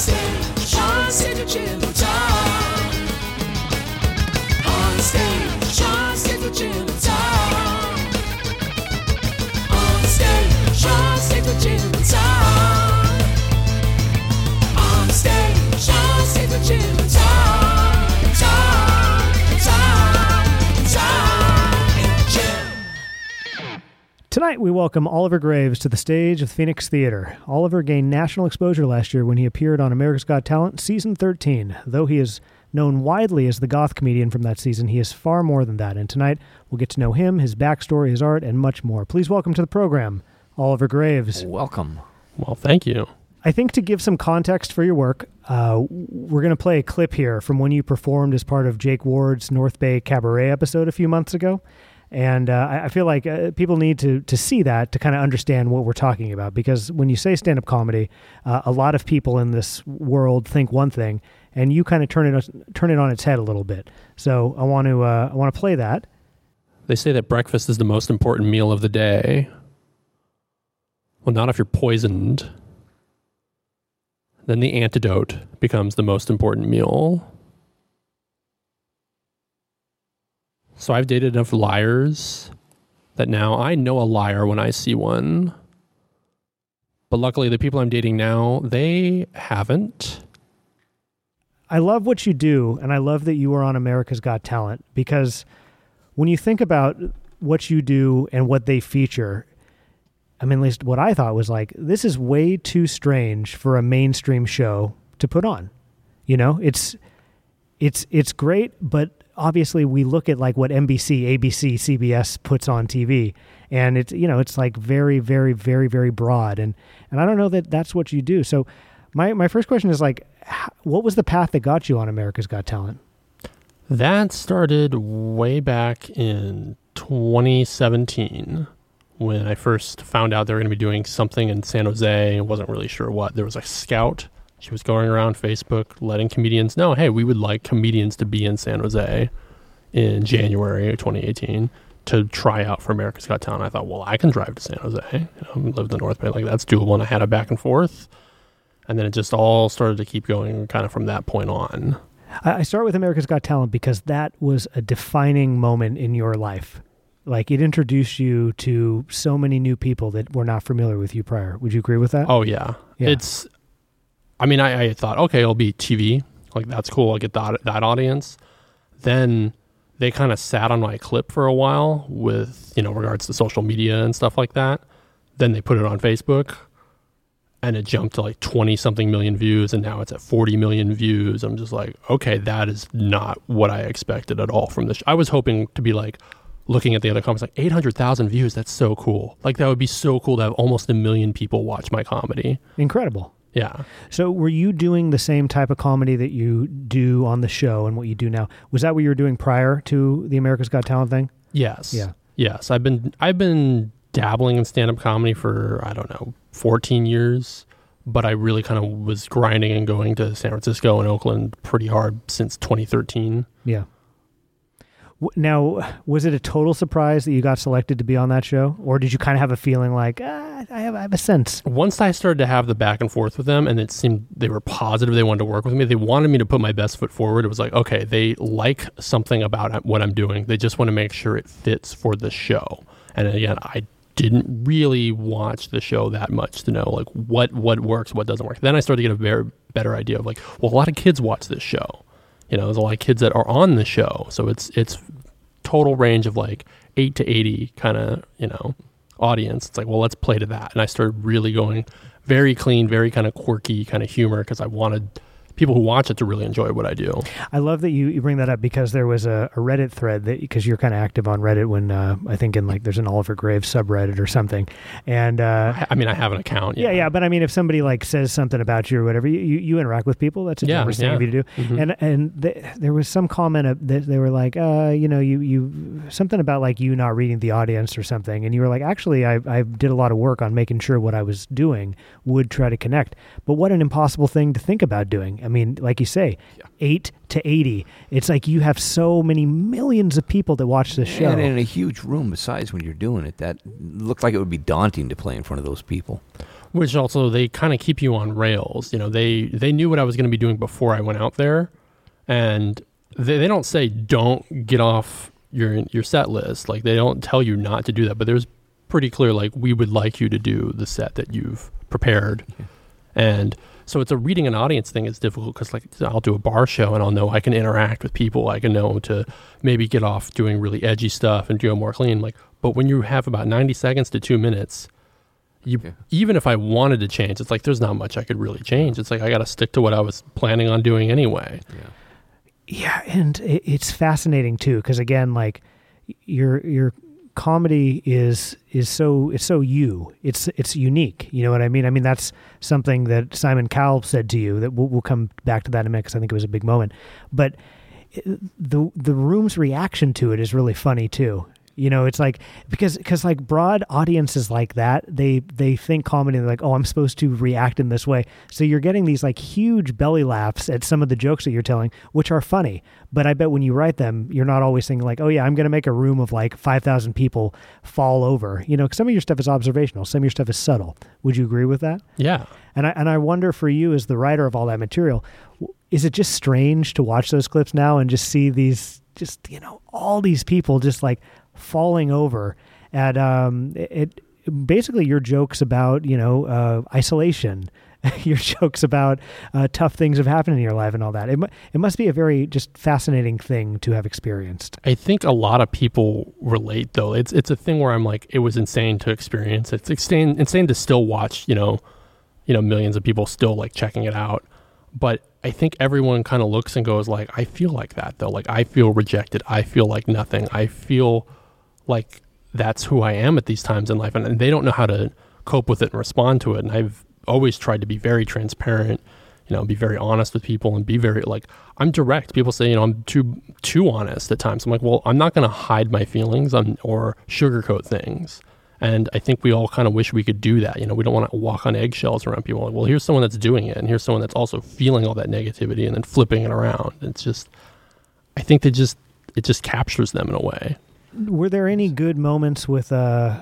stage, Sean Sigacillo time. On stage, Sean Sigacillo time. On stage, Sean Sigacillo time. On Tonight, we welcome Oliver Graves to the stage of Phoenix Theater. Oliver gained national exposure last year when he appeared on America's Got Talent Season 13. Though he is known widely as the goth comedian from that season, he is far more than that. And tonight, we'll get to know him, his backstory, his art, and much more. Please welcome to the program, Oliver Graves. Welcome. Well, thank you. I think to give some context for your work, uh, we're going to play a clip here from when you performed as part of Jake Ward's North Bay Cabaret episode a few months ago. And uh, I feel like uh, people need to, to see that to kind of understand what we're talking about. Because when you say stand up comedy, uh, a lot of people in this world think one thing, and you kind of turn it turn it on its head a little bit. So I want to uh, I want to play that. They say that breakfast is the most important meal of the day. Well, not if you're poisoned. Then the antidote becomes the most important meal. So I've dated enough liars that now I know a liar when I see one. But luckily, the people I'm dating now, they haven't. I love what you do, and I love that you are on America's Got Talent because when you think about what you do and what they feature, I mean, at least what I thought was like, this is way too strange for a mainstream show to put on. You know, it's it's it's great, but obviously we look at like what NBC, ABC, CBS puts on TV, and it's you know it's like very, very, very, very broad, and and I don't know that that's what you do. So my my first question is like, what was the path that got you on America's Got Talent? That started way back in 2017 when I first found out they were going to be doing something in San Jose. I wasn't really sure what. There was a scout. She was going around Facebook letting comedians know, hey, we would like comedians to be in San Jose in January of 2018 to try out for America's Got Talent. I thought, well, I can drive to San Jose. You know, live in the North Bay. Like, that's doable. And I had a back and forth. And then it just all started to keep going kind of from that point on. I I start with America's Got Talent because that was a defining moment in your life. Like it introduced you to so many new people that were not familiar with you prior. Would you agree with that? Oh yeah. Yeah. It's I mean I, I thought, okay, it'll be TV. Like that's cool. I'll get that that audience. Then they kind of sat on my clip for a while with, you know, regards to social media and stuff like that. Then they put it on Facebook and it jumped to like 20 something million views and now it's at 40 million views. I'm just like, okay, that is not what I expected at all from this. I was hoping to be like looking at the other comments like 800,000 views. That's so cool. Like that would be so cool to have almost a million people watch my comedy. Incredible. Yeah. So were you doing the same type of comedy that you do on the show and what you do now? Was that what you were doing prior to the America's Got Talent thing? Yes. Yeah. Yes. I've been I've been dabbling in stand up comedy for I don't know, 14 years, but I really kind of was grinding and going to San Francisco and Oakland pretty hard since 2013. Yeah. Now, was it a total surprise that you got selected to be on that show, or did you kind of have a feeling like ah, I have I have a sense? Once I started to have the back and forth with them and it seemed they were positive they wanted to work with me, they wanted me to put my best foot forward. It was like, okay, they like something about what I'm doing. They just want to make sure it fits for the show. And again, I didn't really watch the show that much to know like what what works, what doesn't work. Then I started to get a very better idea of like, well, a lot of kids watch this show. You know, there's a lot of kids that are on the show, so it's it's total range of like eight to eighty kind of you know audience. It's like, well, let's play to that. And I started really going very clean, very kind of quirky kind of humor because I wanted people who watch it to really enjoy what I do. I love that you, you bring that up because there was a, a Reddit thread that because you're kind of active on Reddit when uh, I think in like there's an Oliver Graves subreddit or something, and uh, I, I mean, I have an account. yeah. yeah, But I mean, if somebody like says something about you or whatever, you, you, you interact with people. That's a Yeah, generous thing yeah. of you to do. Mhm. And and th- there was some comment that they were like, uh, you know, you you something about like you not reading the audience or something, and you were like, actually, I I did a lot of work on making sure what I was doing would try to connect. But what an impossible thing to think about doing. I mean, like you say, Yeah. eight to eighty. It's like you have so many millions of people that watch this show. And in a huge room, besides when you're doing it, that looked like it would be daunting to play in front of those people. which also they kind of keep you on rails. You know, they they knew what I was going to be doing before I went out there, and they, they don't say don't get off your your set list. Like they don't tell you not to do that, but there's pretty clear like we would like you to do the set that you've prepared, and so it's a reading an audience thing It's difficult because like I'll do a bar show and I'll know I can interact with people. I can know to maybe get off doing really edgy stuff and do it more clean. Like, but when you have about ninety seconds to two minutes you Yeah. even if I wanted to change, it's like there's not much I could really change. It's like I got to stick to what I was planning on doing anyway. Yeah, and it, it's fascinating too because again, like your your comedy is is so it's so you. It's it's unique. You know what I mean? I mean that's something that Simon Cowell said to you. That we'll, we'll come back to that in a minute because I think it was a big moment. But eh, the the room's reaction to it is really funny too. You know, it's like because because like broad audiences like that, they they think comedy they're like, oh, I'm supposed to react in this way. So you're getting these like huge belly laughs at some of the jokes that you're telling, which are funny. But I bet when you write them, you're not always thinking like, oh yeah, I'm going to make a room of like five thousand people fall over. You know, 'cause some of your stuff is observational, some of your stuff is subtle. Would you agree with that? Yeah. And I and I wonder for you as the writer of all that material, is it just strange to watch those clips now and just see these just you know all these people just like falling over at um it, basically your jokes about you know uh, isolation. your jokes about uh, tough things have happened in your life and all that. It, it must be a very just fascinating thing to have experienced. I think a lot of people relate though. It's it's a thing where I'm like, it was insane to experience. It's insane insane to still watch. You know, you know, millions of people still like checking it out. But I think everyone kind of looks and goes like, I feel like that though. Like I feel rejected. I feel like nothing. I feel like that's who I am at these times in life, and, and they don't know how to cope with it and respond to it. And I've always tried to be very transparent you know, be very honest with people and be very like I'm direct. People say, you know, I'm too too honest at times. I'm like, well, I'm not going to hide my feelings on, or sugarcoat things. And I think we all kind of wish we could do that. You know, we don't want to walk on eggshells around people. Like, well, here's someone that's doing it, and here's someone that's also feeling all that negativity and then flipping it around. It's just, I think they just it just captures them in a way. Were there any good moments with uh,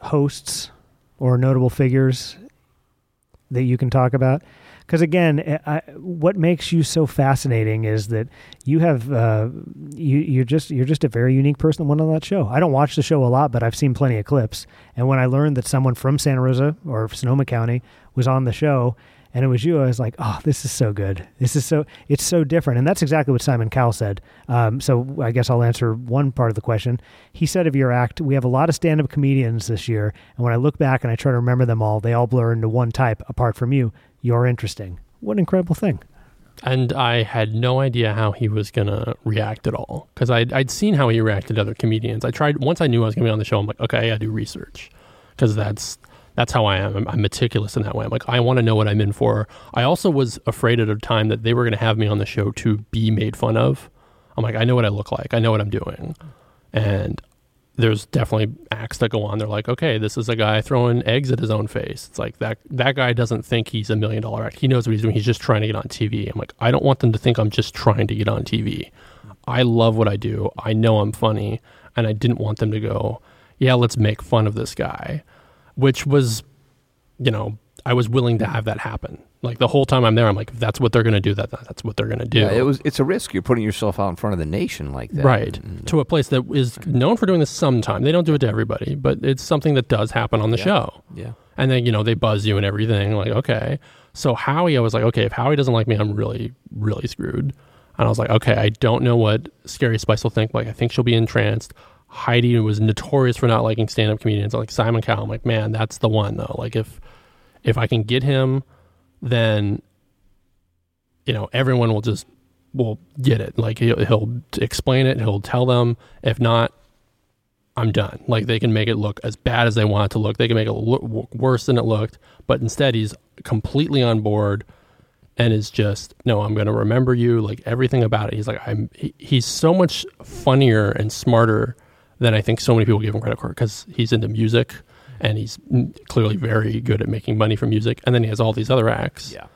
hosts or notable figures that you can talk about? Because again, I, what makes you so fascinating is that you have uh, you you're just you're just a very unique person that went on that show. I don't watch the show a lot, but I've seen plenty of clips. And when I learned that someone from Santa Rosa or Sonoma County was on the show, and it was you, I was like, oh, this is so good. This is so it's so different, and that's exactly what Simon Cowell said. Um, so I guess I'll answer one part of the question. He said of your act, we have a lot of stand-up comedians this year, and when I look back and I try to remember them all, they all blur into one type. Apart from you, you're interesting. What an incredible thing. And I had no idea how he was gonna react at all because I'd, I'd seen how he reacted to other comedians. I tried once I knew I was gonna be on the show. I'm like, okay, I do research because that's that's how I am. I'm, I'm meticulous in that way. I'm like, I want to know what I'm in for. I also was afraid at a time that they were gonna have me on the show to be made fun of. I'm like, I know what I look like. I know what I'm doing, and there's definitely acts that go on. They're like, okay, this is a guy throwing eggs at his own face. It's like that that guy doesn't think he's a million dollar act. He knows what he's doing. He's just trying to get on TV. I'm like, I don't want them to think I'm just trying to get on TV. I love what I do. I know I'm funny, and I didn't want them to go, yeah, let's make fun of this guy, which was, you know, I was willing to have that happen. Like the whole time I'm there, I'm like, if that's what they're gonna do, that that's what they're gonna do. Yeah, it was. It's a risk. You're putting yourself out in front of the nation like that. Right. To a place that is known for doing this sometime. They don't do it to everybody, but it's something that does happen on the Yeah. show. yeah. And then, you know, they buzz you and everything. Like, okay. So Howie, I was like, okay, if Howie doesn't like me, I'm really, really screwed. And I was like, okay, I don't know what Scary Spice will think. Like, I think she'll be entranced. Heidi was notorious for not liking stand up comedians. Like Simon Cowell, I'm like, man, that's the one though. Like if if I can get him, then you know, everyone will just will get it. Like he'll, he'll explain it, he'll tell them. If not, I'm done. Like they can make it look as bad as they want it to look. They can make it look worse than it looked. But instead, he's completely on board and is just no. I'm going to remember you. Like everything about it. He's like I'm. He, he's so much funnier and smarter than I think so many people give him credit for because he's into music and he's clearly very good at making money from music. And then he has all these other acts. Yeah.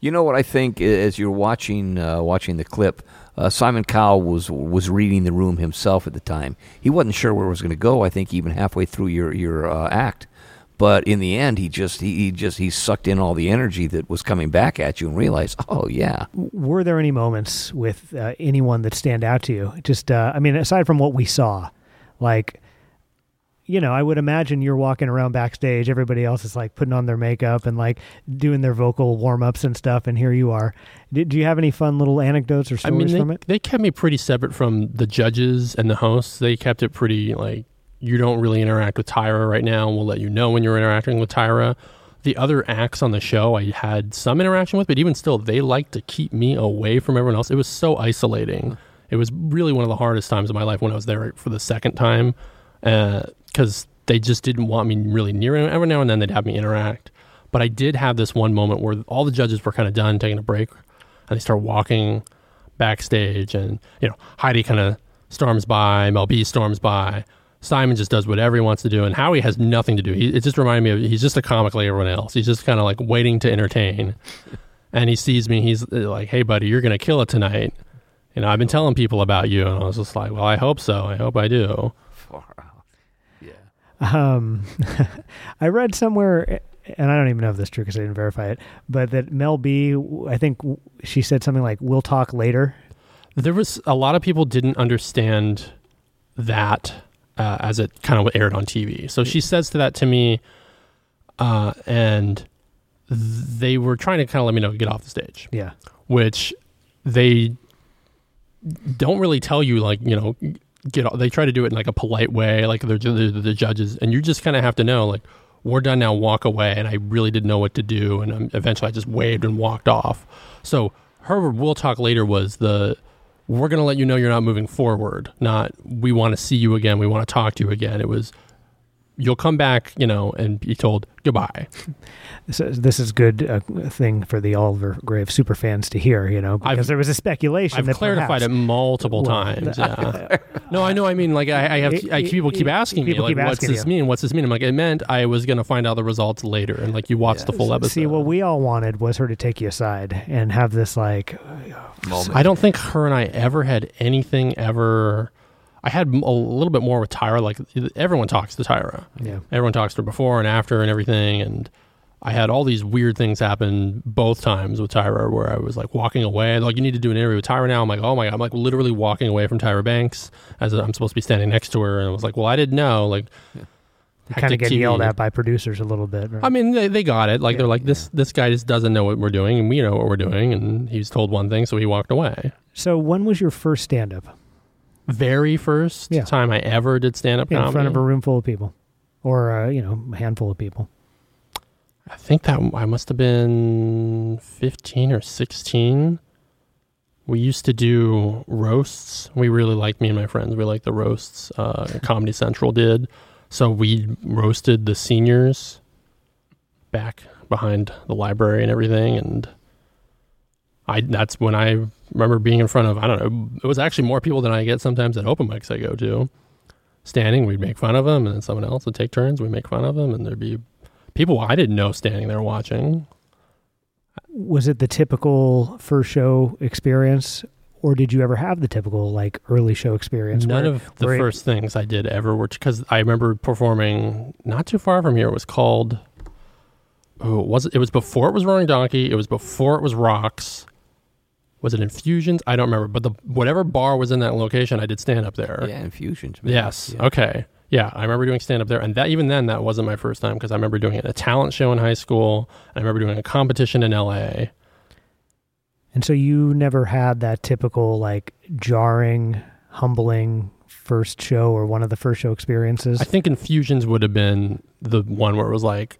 You know what I think as you're watching uh, watching the clip, uh, Simon Cowell was was reading the room himself at the time. He wasn't sure where it was going to go. I think even halfway through your your uh, act, But in the end, he just he, he just he sucked in all the energy that was coming back at you and realized, oh yeah, Were there any moments with uh, anyone that stand out to you? Just, uh, I mean, aside from what we saw, like, you know, I would imagine you're walking around backstage. Everybody else is like putting on their makeup and like doing their vocal warm ups and stuff, and here you are. Did, do you have any fun little anecdotes or I stories mean, they, from it? they kept me pretty separate from the judges and the hosts. They kept it pretty like you don't really interact with Tyra right now. We'll let you know when you're interacting with Tyra. The other acts on the show I had some interaction with, but even still, they like to keep me away from everyone else. It was so isolating. It was really one of the hardest times of my life when I was there for the second time because they just didn't want me really near them. Every now and then they'd have me interact. But I did have this one moment where all the judges were kind of done taking a break and they start walking backstage and, you know, Heidi kind of storms by, Mel B storms by. Simon just does whatever he wants to do, and Howie has nothing to do. He, it just reminded me of he's just a comic like everyone else. He's just kind of like waiting to entertain. And he sees me, he's uh, like, "Hey, buddy, you're gonna kill it tonight." You know, I've been telling people about you, and I was just like, "Well, I hope so. I hope I do." far out. Yeah. Um, I read somewhere, and I don't even know if this is true because I didn't verify it, but that Mel B, I think she said something like, "We'll talk later." There was a lot of people didn't understand that uh, as it kind of aired on TV. So she says to that to me, uh, and they were trying to kind of let me know get off the stage, Yeah, which they don't really tell you like you know get. They try to do it in like a polite way, like they're the, the judges, and you just kind of have to know like we're done now, walk away. And I really didn't know what to do, and um, eventually I just waved and walked off. So her we'll talk later was the we're going to let you know you're not moving forward, not we want to see you again, we want to talk to you again. It was you'll come back, you know, and be told goodbye. so this is good uh, thing for the Oliver Grave super fans to hear, you know, because I've- there was a speculation. I've that clarified perhaps, it multiple Well, times. Yeah. no, I know. I mean, like I, I have It- I, it- people keep it- asking me, people like, keep "What's this you. mean? What's this mean?" I'm like, it meant I was going to find out the results later, and like you watched the full episode. See, what we all wanted was her to take you aside and have this like, Moment. I don't think her and I ever had anything ever. I had a little bit more with Tyra. Like everyone talks to Tyra. yeah, Everyone talks to her before and after and everything. And I had all these weird things happen both times with Tyra where I was like walking away. Like, you need to do an interview with Tyra now. I'm like, oh my God. I'm like literally walking away from Tyra Banks as I'm supposed to be standing next to her. And I was like, well, I didn't know. Like, kind hectic of get TV. yelled at by producers a little bit. right? I mean, they, they got it. Like, they're like, this, this guy just doesn't know what we're doing. And we know what we're doing. And he's told one thing. So he walked away. so when was your first stand up? Very first Yeah. time I ever did stand up in front of a room full of people, or uh, you know, a handful of people. I think that I must have been 15 or 16. We used to do roasts. We really liked me and my friends. We liked the roasts. Uh, Comedy Central did. So we roasted the seniors back behind the library and everything. And I that's when I remember being in front of, I don't know, it was actually more people than I get sometimes at open mics I go to. Standing, we'd make fun of them, and then someone else would take turns. We'd make fun of them, and there'd be people I didn't know standing there watching. Was it the typical first show experience, or did you ever have the typical like early show experience? None where- of the where it- first things I did ever were because I remember performing not too far from here. It was called. Oh, was it it was before it was Roaring Donkey. It was before it was Rocks. Was it Infusions? I don't remember. But the whatever bar was in that location, I did stand up there. Yeah, infusions. man. Yes. Yeah. Okay. Yeah, I remember doing stand up there, and that even then that wasn't my first time because I remember doing it at a talent show in high school. And I remember doing a competition in L.A. And so you never had that typical like jarring, humbling first show or one of the first show experiences. I think Infusions would have been the one where it was like,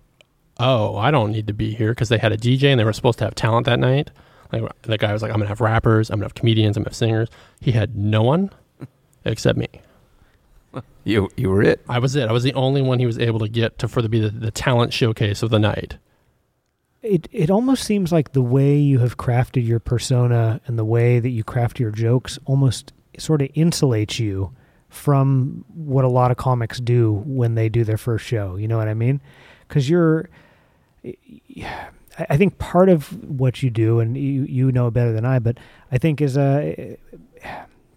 oh, I don't need to be here because they had a DJ and they were supposed to have talent that night. Like the guy was like, I'm gonna have rappers, I'm gonna have comedians, I'm gonna have singers. He had no one except me. You you were it. I was it. I was the only one he was able to get to for the be the, the talent showcase of the night. it it almost seems like the way you have crafted your persona and the way that you craft your jokes almost sort of insulates you from what a lot of comics do when they do their first show. You know what I mean? Because you're, I I think part of what you do, and you you know better than I, but I think is uh,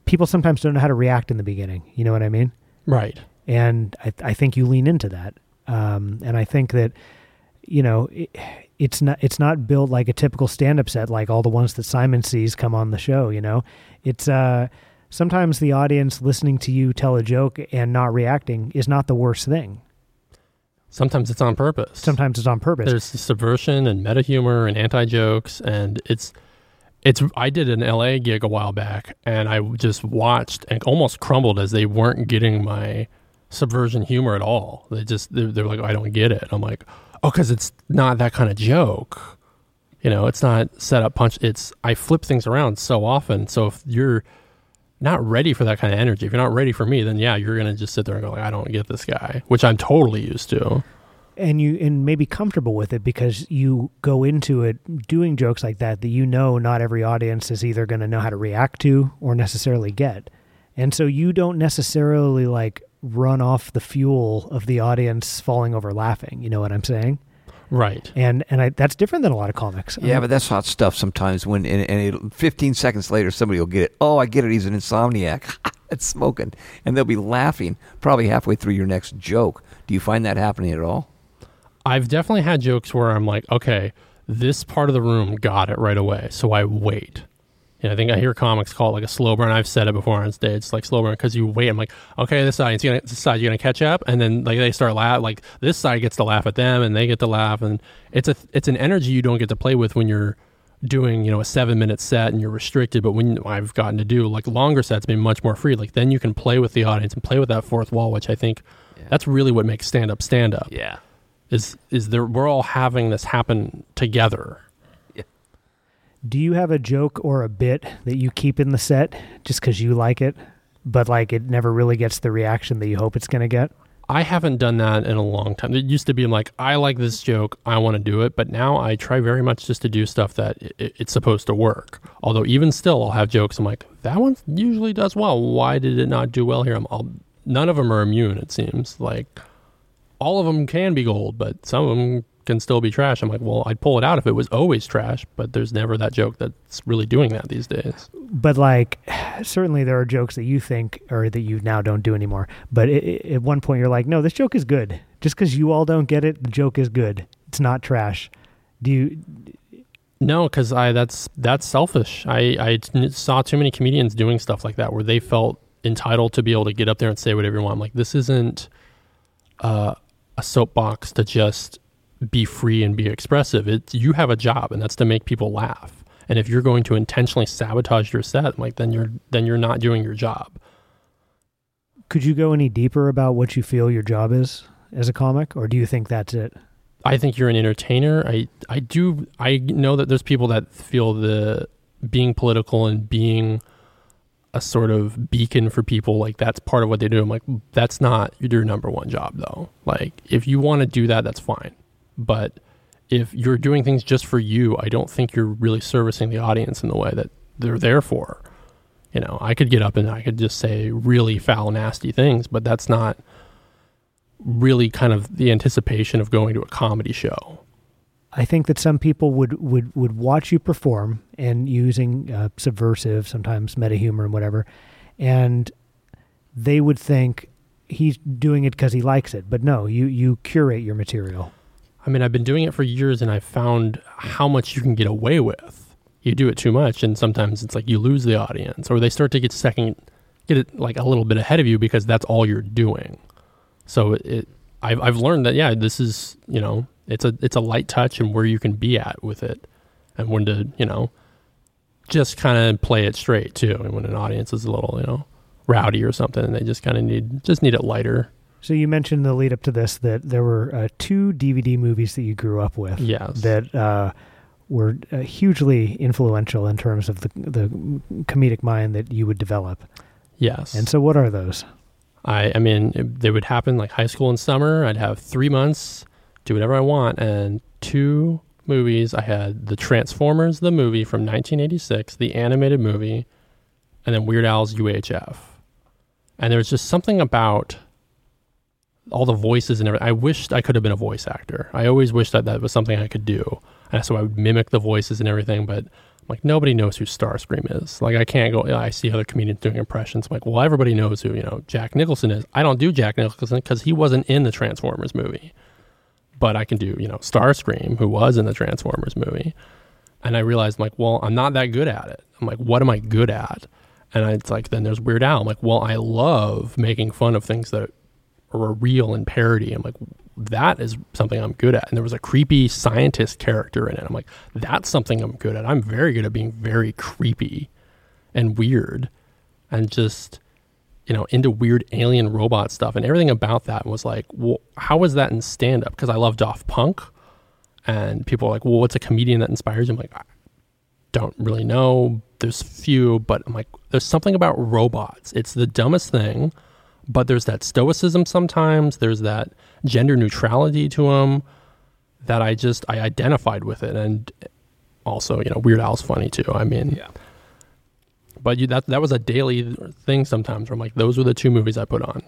people sometimes don't know how to react in the beginning. You know what I mean? Right. And I I think you lean into that. um, and I think that you know it, it's not it's not built like a typical stand-up set like all the ones that Simon sees come on the show. You know, it's uh, sometimes the audience listening to you tell a joke and not reacting is not the worst thing. Sometimes it's on purpose. Sometimes it's on purpose. There's subversion and meta humor and anti jokes, and it's it's. I did an LA gig a while back, and I just watched and almost crumbled as they weren't getting my subversion humor at all. They just they're, they're like, I don't get it. I'm like, oh, because it's not that kind of joke. You know, it's not set up punch. It's I flip things around so often. So if you're not ready for that kind of energy, if you're not ready for me, then yeah, you're gonna just sit there and go, like, I don't get this guy, which I'm totally used to. and you and maybe comfortable with it because you go into it doing jokes like that that you know not every audience is either to know how to react to or necessarily get. And so you don't necessarily like run off the fuel of the audience falling over laughing. You know what i'm saying Right. and and I, that's different than a lot of comics Yeah, but that's hot stuff sometimes when, and, and it, 15 seconds later, somebody will get it. Oh, I get it. He's an insomniac. it's smoking. And they'll be laughing probably halfway through your next joke. Do you find that happening at all? I've definitely had jokes where I'm like, okay, this part of the room got it right away, so I wait. And I think I hear comics call it like a slow burn. I've said it before on stage. It's like slow burn because you wait. I'm like, okay, this side, gonna, this side, you're gonna catch up, and then like they start laugh. Like this side gets to laugh at them, and they get to laugh, and it's a it's an energy you don't get to play with when you're doing you know a seven minute set and you're restricted. But when I've gotten to do like longer sets, being much more free, like then you can play with the audience and play with that fourth wall, which I think that's really what makes stand up stand up. Yeah. Is is there we're all having this happen together. Do you have a joke or a bit that you keep in the set just because you like it but like it never really gets the reaction that you hope it's going to get I haven't done that in a long time. It used to be I'm like, I like this joke, I want to do it, but now I try very much just to do stuff that i i- it's supposed to work. Although even still, I'll have jokes. I'm like, that one usually does well. Why did it not do well here? I'm, I'll, none of them are immune. It seems like all of them can be gold, but some of them can still be trash. I'm like, well, I'd pull it out if it was always trash, but there's never that joke that's really doing that these days. but like certainly there are jokes that you think or that you now don't do anymore but i i at one point you're like no this joke is good just because you all don't get it the joke is good it's not trash do you No, because I that's that's selfish. I I saw too many comedians doing stuff like that where they felt entitled to be able to get up there and say whatever you want. I'm like, this isn't uh, a soapbox to just be free and be expressive. It you have a job, and that's to make people laugh. And if you're going to intentionally sabotage your set, like then you're then you're not doing your job. could you go any deeper about what you feel your job is as a comic or do you think that's it I think you're an entertainer. I I do I know that there's people that feel the being political and being a sort of beacon for people like that's part of what they do. I'm like that's not your number one job though. Like if you want to do that that's fine. But if you're doing things just for you, I don't think you're really servicing the audience in the way that they're there for. You know, I could get up and I could just say really foul nasty things, but that's not really kind of the anticipation of going to a comedy show. I think that some people would, would, would watch you perform and using uh, subversive, sometimes meta humor and whatever, and they would think he's doing it because he likes it. But no, you, you curate your material. I mean, I've been doing it for years and I've found how much you can get away with. You do it too much, and sometimes it's like you lose the audience, or they start to get second, get it like a little bit ahead of you because that's all you're doing. So it, I've I've learned that yeah, this is you know it's a it's a light touch and where you can be at with it, and when to you know just kind of play it straight too. And when an audience is a little you know rowdy or something, and they just kind of need just need it lighter. So you mentioned the lead up to this that there were uh, two DVD movies that you grew up with. Yes. That uh, were uh, hugely influential in terms of the the comedic mind that you would develop. Yes. And so, what are those? I, I mean, it, they would happen like high school and summer. I'd have three months, do whatever I want, and two movies. I had the Transformers, the movie from 1986, the animated movie, and then Weird Al's UHF. And there was just something about all the voices and everything. I wished I could have been a voice actor. I always wished that that was something I could do. And so I would mimic the voices and everything. But like nobody knows who Starscream is. Like I can't go. I see other comedians doing impressions. I'm like, well, everybody knows who you know Jack Nicholson is. I don't do Jack Nicholson because he wasn't in the Transformers movie, but I can do you know Starscream, who was in the Transformers movie. And I realized, like, well, I'm not that good at it. I'm like, what am I good at? And I, it's like, then there's Weird Al. I'm like, well, I love making fun of things that are real in parody. I'm like, that is something I'm good at. And there was a creepy scientist character in it. I'm like, that's something I'm good at. I'm very good at being very creepy and weird and just, you know, into weird alien robot stuff. And everything about that was like, well, how was that in stand up? Because I love Daft Punk. And people are like, well, what's a comedian that inspires you? I'm like, I don't really know. There's few, but I'm like, there's something about robots. It's the dumbest thing, but there's that stoicism sometimes. There's that gender neutrality to them that I just I identified with it, and also you know Weird Al's funny too. I mean, Yeah. but you, that that was a daily thing sometimes. Where I'm like, those were the two movies I put on.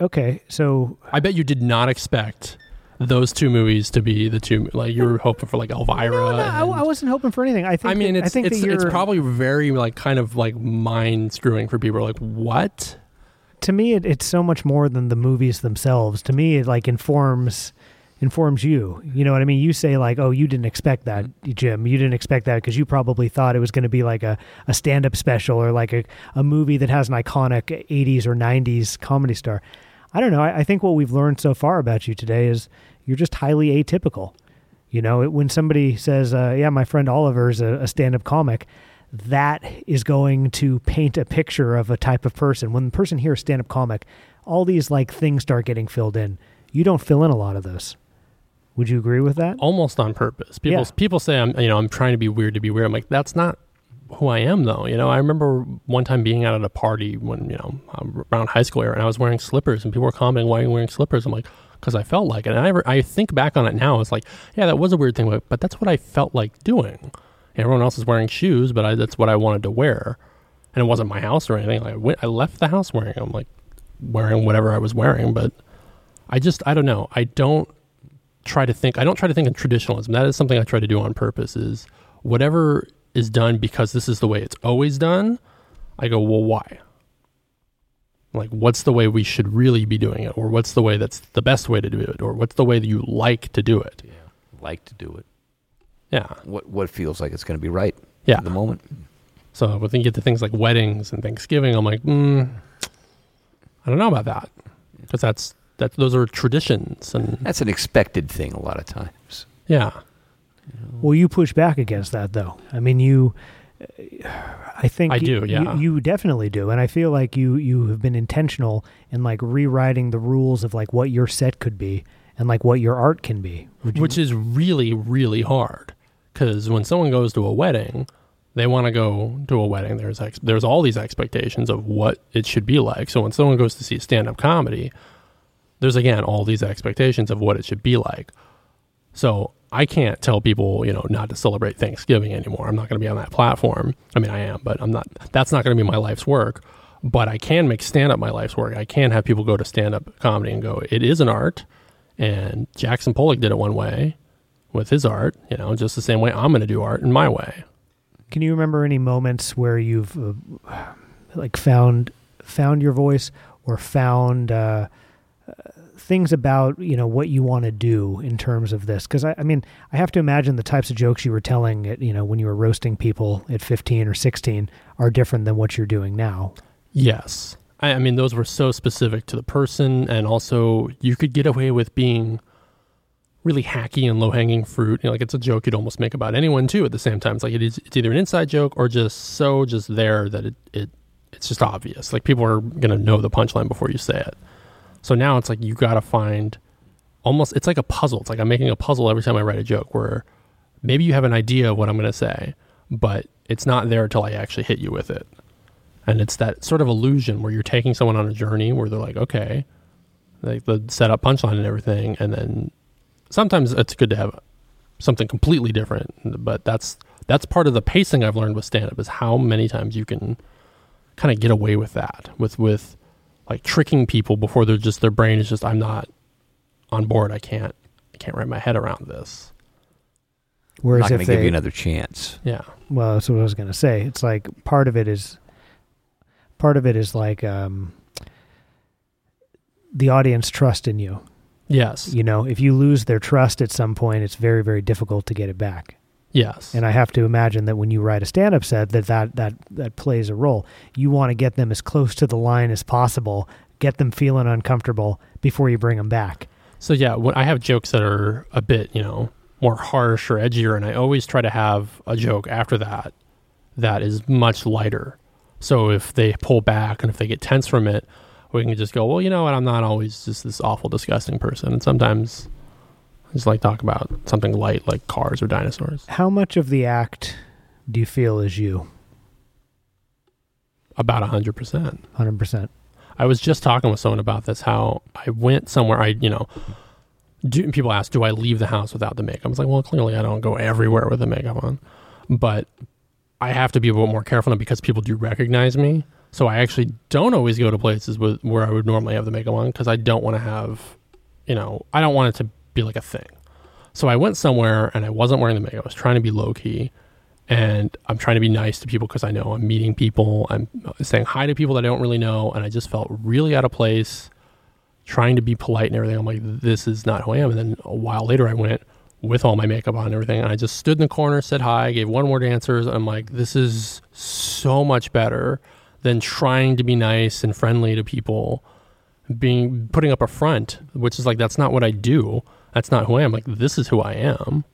Okay, so I bet you did not expect those two movies to be the two. Like you were hoping for like Elvira. no, no, I, and- I wasn't hoping for anything. I think. I mean, that- it's I think it's, it's probably very like kind of like mind screwing for people. Like what? To me it, it's so much more than the movies themselves. To me it like informs informs you. You know what i mean? You say like oh you didn't expect that jim. You didn't expect that because you probably thought it was going to be like a, a stand-up special or like a, a movie that has an iconic 80s or 90s comedy star. I don't know. I, I think what we've learned so far about you today is you're just highly atypical. You know it, when somebody says uh, yeah my friend oliver's a, a stand-up comic that is going to paint a picture of a type of person. When the person hears stand up comic, all these like things start getting filled in. You don't fill in a lot of those. Would you agree with that? Almost on purpose. People Yeah. people say I'm you know I'm trying to be weird to be weird. I'm like that's not who I am though. You know I remember one time being out at a party when you know um, around high school era and I was wearing slippers and people were commenting why are you wearing slippers. I'm like because I felt like it. And I I think back on it now. It's like yeah that was a weird thing, but, but that's what I felt like doing. Everyone else is wearing shoes, but I, that's what I wanted to wear, and it wasn't my house or anything. Like I, went, I left the house wearing them, like wearing whatever I was wearing. But I just I don't know. I don't try to think. I don't try to think in traditionalism. That is something I try to do on purpose. Is whatever is done because this is the way it's always done. I go well, why? Like, what's the way we should really be doing it, or what's the way that's the best way to do it, or what's the way that you like to do it? Like to do it. Yeah. What what feels like it's going to be right Yeah. at the moment. So when you get to things like weddings and Thanksgiving, I'm like, mm, I don't know about that because that's that those are traditions and That's an expected thing a lot of times. yeah, Well, you push back against that, though. I mean, you. I think I do, You, yeah. you definitely do, and I feel like you you have been intentional in like rewriting the rules of like what your set could be and like what your art can be. Would you- which is really really hard because when someone goes to a wedding, they want to go to a wedding. There's ex- there's all these expectations of what it should be like. So when someone goes to see a stand up comedy, there's again all these expectations of what it should be like. So I can't tell people, you know, not to celebrate Thanksgiving anymore. I'm not going to be on that platform. I mean, I am, but I'm not. That's not going to be my life's work. But I can make stand up my life's work. I can have people go to stand up comedy and go, it is an art. And Jackson Pollock did it one way with his art, you know, just the same way I'm going to do art in my way. Can you remember any moments where you've uh, like found found your voice or found uh, uh, things about you know what you want to do in terms of this? Because I, I mean, I have to imagine the types of jokes you were telling at you know when you were roasting people at 15 or 16 are different than what you're doing now. Yes. I, I mean, those were so specific to the person. And also, you could get away with being really hacky and low hanging fruit. You know, like it's a joke you'd almost make about anyone too at the same time. It's like it is, it's either an inside joke or just so just there that it, it it's just obvious. Like people are to know the punchline before you say it. So now it's like you got to find almost, it's like a puzzle. It's like I'm making a puzzle every time I write a joke where maybe you have an idea of what I'm to say, but it's not there until I actually hit you with it. And it's that sort of illusion where you're taking someone on a journey where they're like, okay, like the setup punchline and everything. And then sometimes it's good to have something completely different. But that's that's part of the pacing I've learned with stand up is how many times you can kind of get away with that, with with like tricking people before they're just their brain is just I'm not on board. I can't I can't wrap my head around this. I'm Whereas not going if to give you another chance. Yeah. well, that's what I was going to say. It's like part of it is, part of it is like um, the audience trust in you. Yes. You know, if you lose their trust at some point, it's very, very difficult to get it back. Yes. And I have to imagine that when you write a stand-up set, that that that that plays a role. You want to get them as close to the line as possible, get them feeling uncomfortable before you bring them back. So yeah, when I have jokes that are a bit, you know, more harsh or edgier, and I always try to have a joke after that that is much lighter. So if they pull back and if they get tense from it, we can just go, well, you know what? I'm not always just this awful, disgusting person, and sometimes I just like talk about something light like cars or dinosaurs. How much of the act do you feel is you? About a hundred percent. Hundred percent. I was just talking with someone about this. How I went somewhere. I you know, do, people ask, do I leave the house without the makeup? I was like, well, clearly I don't go everywhere with the makeup on, but I have to be a little more careful now because people do recognize me. So I actually don't always go to places with where I would normally have the makeup on because I don't want to have, you know, I don't want it to be like a thing. So I went somewhere and I wasn't wearing the makeup. I was trying to be low key and I'm trying to be nice to people because I know I'm meeting people. I'm uh, saying hi to people that I don't really know, and I just felt really out of place, trying to be polite and everything. I'm like, this is not who I am. And then a while later, I went with all my makeup on and everything, and I just stood in the corner, said hi, gave one word answers. I'm like, this is so much better than trying to be nice and friendly to people, being putting up a front, which is like that's not what I do. That's not who I am. Like this is who I am.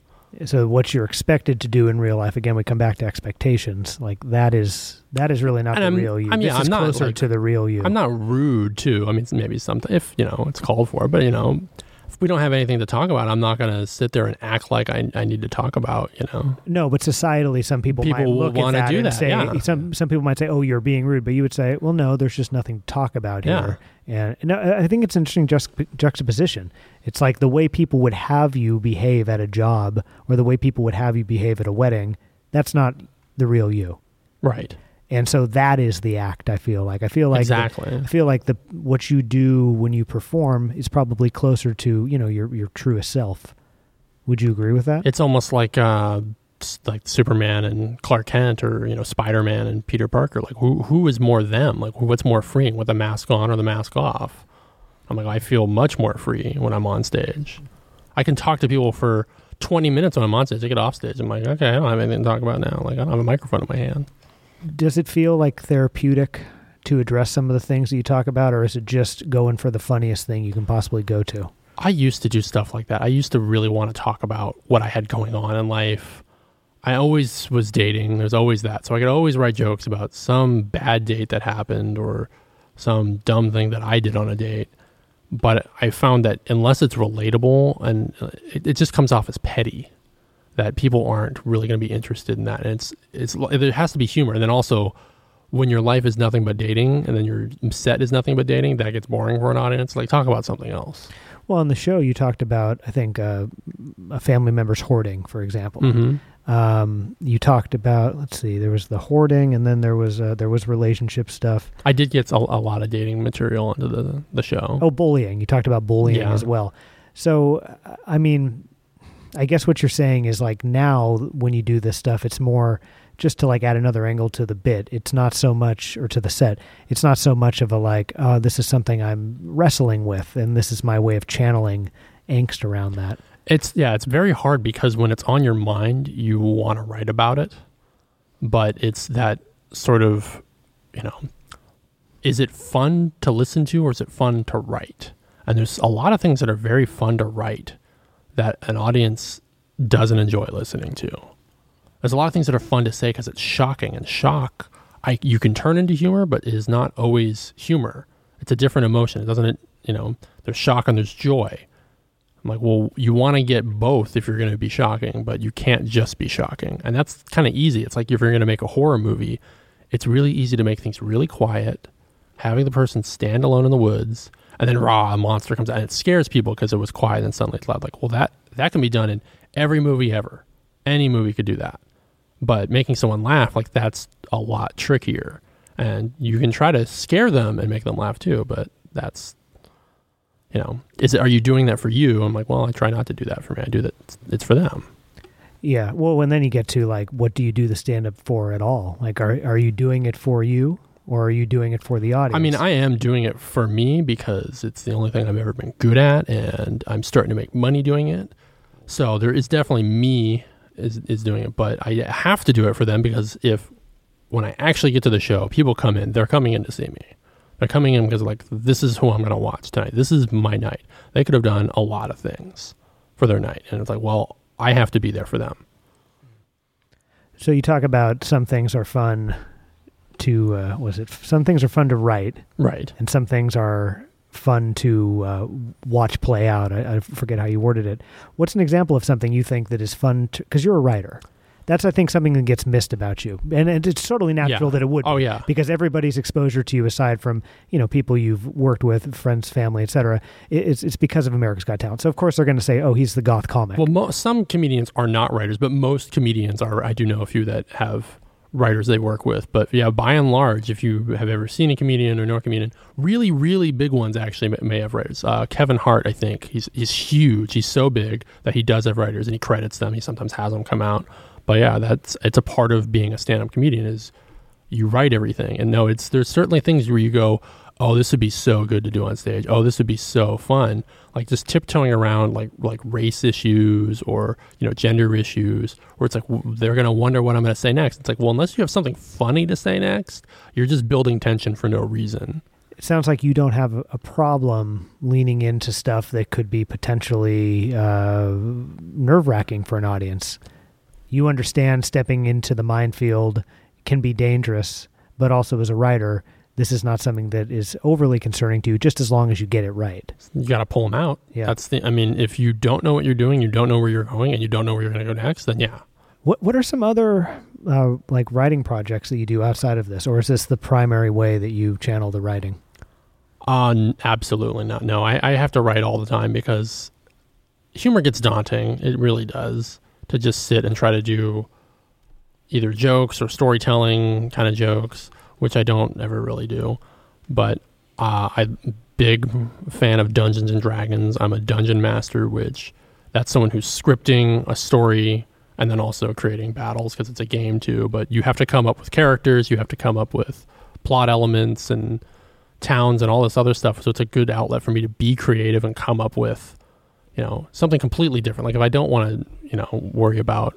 So what you're expected to do in real life, again, we come back to expectations. Like that is that is really not And the I'm- real you. I mean, this I'm is not, closer like- to the real you. I'm not rude too. I mean, maybe something if you know it's called for, but you know, if we don't have anything to talk about, I'm not going to sit there and act like I, I need to talk about. You know, No, but societally, some people, People might look at that do and that, say yeah. some some people might say, "Oh, you're being rude," but you would say, "Well, no, there's just nothing to talk about Yeah. here." And no, uh, I think it's an interesting juxtap- juxtaposition. It's like the way people would have you behave at a job, or the way people would have you behave at a wedding. That's not the real you, right? And so that is the act. I feel like I feel like the- exactly. I feel like the what you do when you perform is probably closer to you know your your truest self. Would you agree with that? it's almost like uh, like Superman and Clark Kent, or you know, Spider Man and Peter Parker. Like who who is more them? Like what's more freeing, with the mask on or the mask off? I'm like, I feel much more free when I'm on stage. I can talk to people for 20 minutes when I'm on stage. I get off stage. I'm like, okay, I don't have anything to talk about now. Like I don't have a microphone in my hand. Does it feel like therapeutic to address some of the things that you talk about, or is it just going for the funniest thing you can possibly go to? I used to do stuff like that. I used to really want to talk about what I had going on in life. I always was dating. There's always that. So I could always write jokes about some bad date that happened or some dumb thing that I did on a date. But I found that unless it's relatable and it, it just comes off as petty, that people aren't really going to be interested in that. And it's it's there has to be humor. And then also, when your life is nothing but dating, and then your set is nothing but dating, that gets boring for an audience. Like talk about something else. Well, on the show, you talked about, I think, uh, a family member's hoarding, for example. Mm-hmm. Um, you talked about, let's see, there was the hoarding, and then there was uh, there was relationship stuff. I did get a, a lot of dating material into the the show. Oh, bullying. You talked about bullying Yeah. as well. So, I mean, I guess what you're saying is like now when you do this stuff, it's more just to like add another angle to the bit. It's not so much, or to the set, it's not so much of a like, oh, this is something I'm wrestling with, and this is my way of channeling angst around that. It's yeah, it's very hard because when it's on your mind, you want to write about it, but it's that sort of, you know, is it fun to listen to or is it fun to write? And there's a lot of things that are very fun to write that an audience doesn't enjoy listening to. There's a lot of things that are fun to say because it's shocking and shock. I you can turn into humor, but it is not always humor. It's a different emotion. It doesn't, it you know, there's shock and there's joy. I'm like, well, you want to get both if you're going to be shocking, but you can't just be shocking. And that's kind of easy. It's like if you're going to make a horror movie, it's really easy to make things really quiet, having the person stand alone in the woods, and then raw, a monster comes out and it scares people because it was quiet and suddenly it's loud. Like, well, that that can be done in every movie ever. Any movie could do that. But making someone laugh, like that's a lot trickier. And you can try to scare them and make them laugh too, but that's you know, is it are you doing that for you? I'm like, well, I try not to do that for me. I do that it's for them. Yeah. Well, and then you get to like, what do you do the stand up for at all? Like, are are you doing it for you, or are you doing it for the audience? I mean, I am doing it for me because it's the only thing I've ever been good at, and I'm starting to make money doing it. So there is definitely me is is doing it, but I have to do it for them because if when I actually get to the show, people come in, they're coming in to see me. They're coming in because like this is who I'm going to watch tonight. This is my night. They could have done a lot of things for their night, and it's like, well, I have to be there for them. So you talk about some things are fun to uh, was it some things are fun to write Right. and some things are fun to uh, watch play out. I, I forget how you worded it. What's an example of something you think that is fun to because you're a writer. That's I think something that gets missed about you, and it- it's totally natural Yeah. that it would. Oh yeah. because everybody's exposure to you, aside from you know people you've worked with, friends, family, etc., it- it's it's because of America's Got Talent. So of course they're going to say, "Oh, he's the goth comic." Well, mo- some comedians are not writers, but most comedians are. I do know a few that have writers they work with. But yeah, by and large, if you have ever seen a comedian or know a comedian, really, really big ones actually may, have writers. Uh, Kevin Hart, I think he's he's huge. He's so big that he does have writers, and he credits them. He sometimes has them come out. But yeah, that's it's a part of being a stand-up comedian is you write everything. And no, it's there's certainly things where you go, oh, this would be so good to do on stage. Oh, this would be so fun. Like just tiptoeing around like like race issues or you know gender issues, where it's like they're gonna wonder what I'm gonna say next. It's like, well, unless you have something funny to say next, you're just building tension for no reason. it sounds like you don't have a- a problem leaning into stuff that could be potentially uh, nerve wracking for an audience. You understand stepping into the minefield can be dangerous, but also as a writer, this is not something that is overly concerning to you, just as long as you get it right. You got to pull them out. Yeah. That's the. I mean, if you don't know what you're doing, you don't know where you're going, and you don't know where you're gonna go next, then yeah, What What are some other uh, like writing projects that you do outside of this, or is this the primary way that you channel the writing? Uh, n- absolutely not. No, I, I have to write all the time because humor gets daunting. It really does. To just sit and try to do either jokes or storytelling kind of jokes, which I don't ever really do. But uh, I'm a big fan of Dungeons and Dragons. I'm a dungeon master, which that's someone who's scripting a story and then also creating battles because it's a game too. But you have to come up with characters, you have to come up with plot elements and towns and all this other stuff. So it's a good outlet for me to be creative and come up with, you know, something completely different. Like if I don't want to, you know, worry about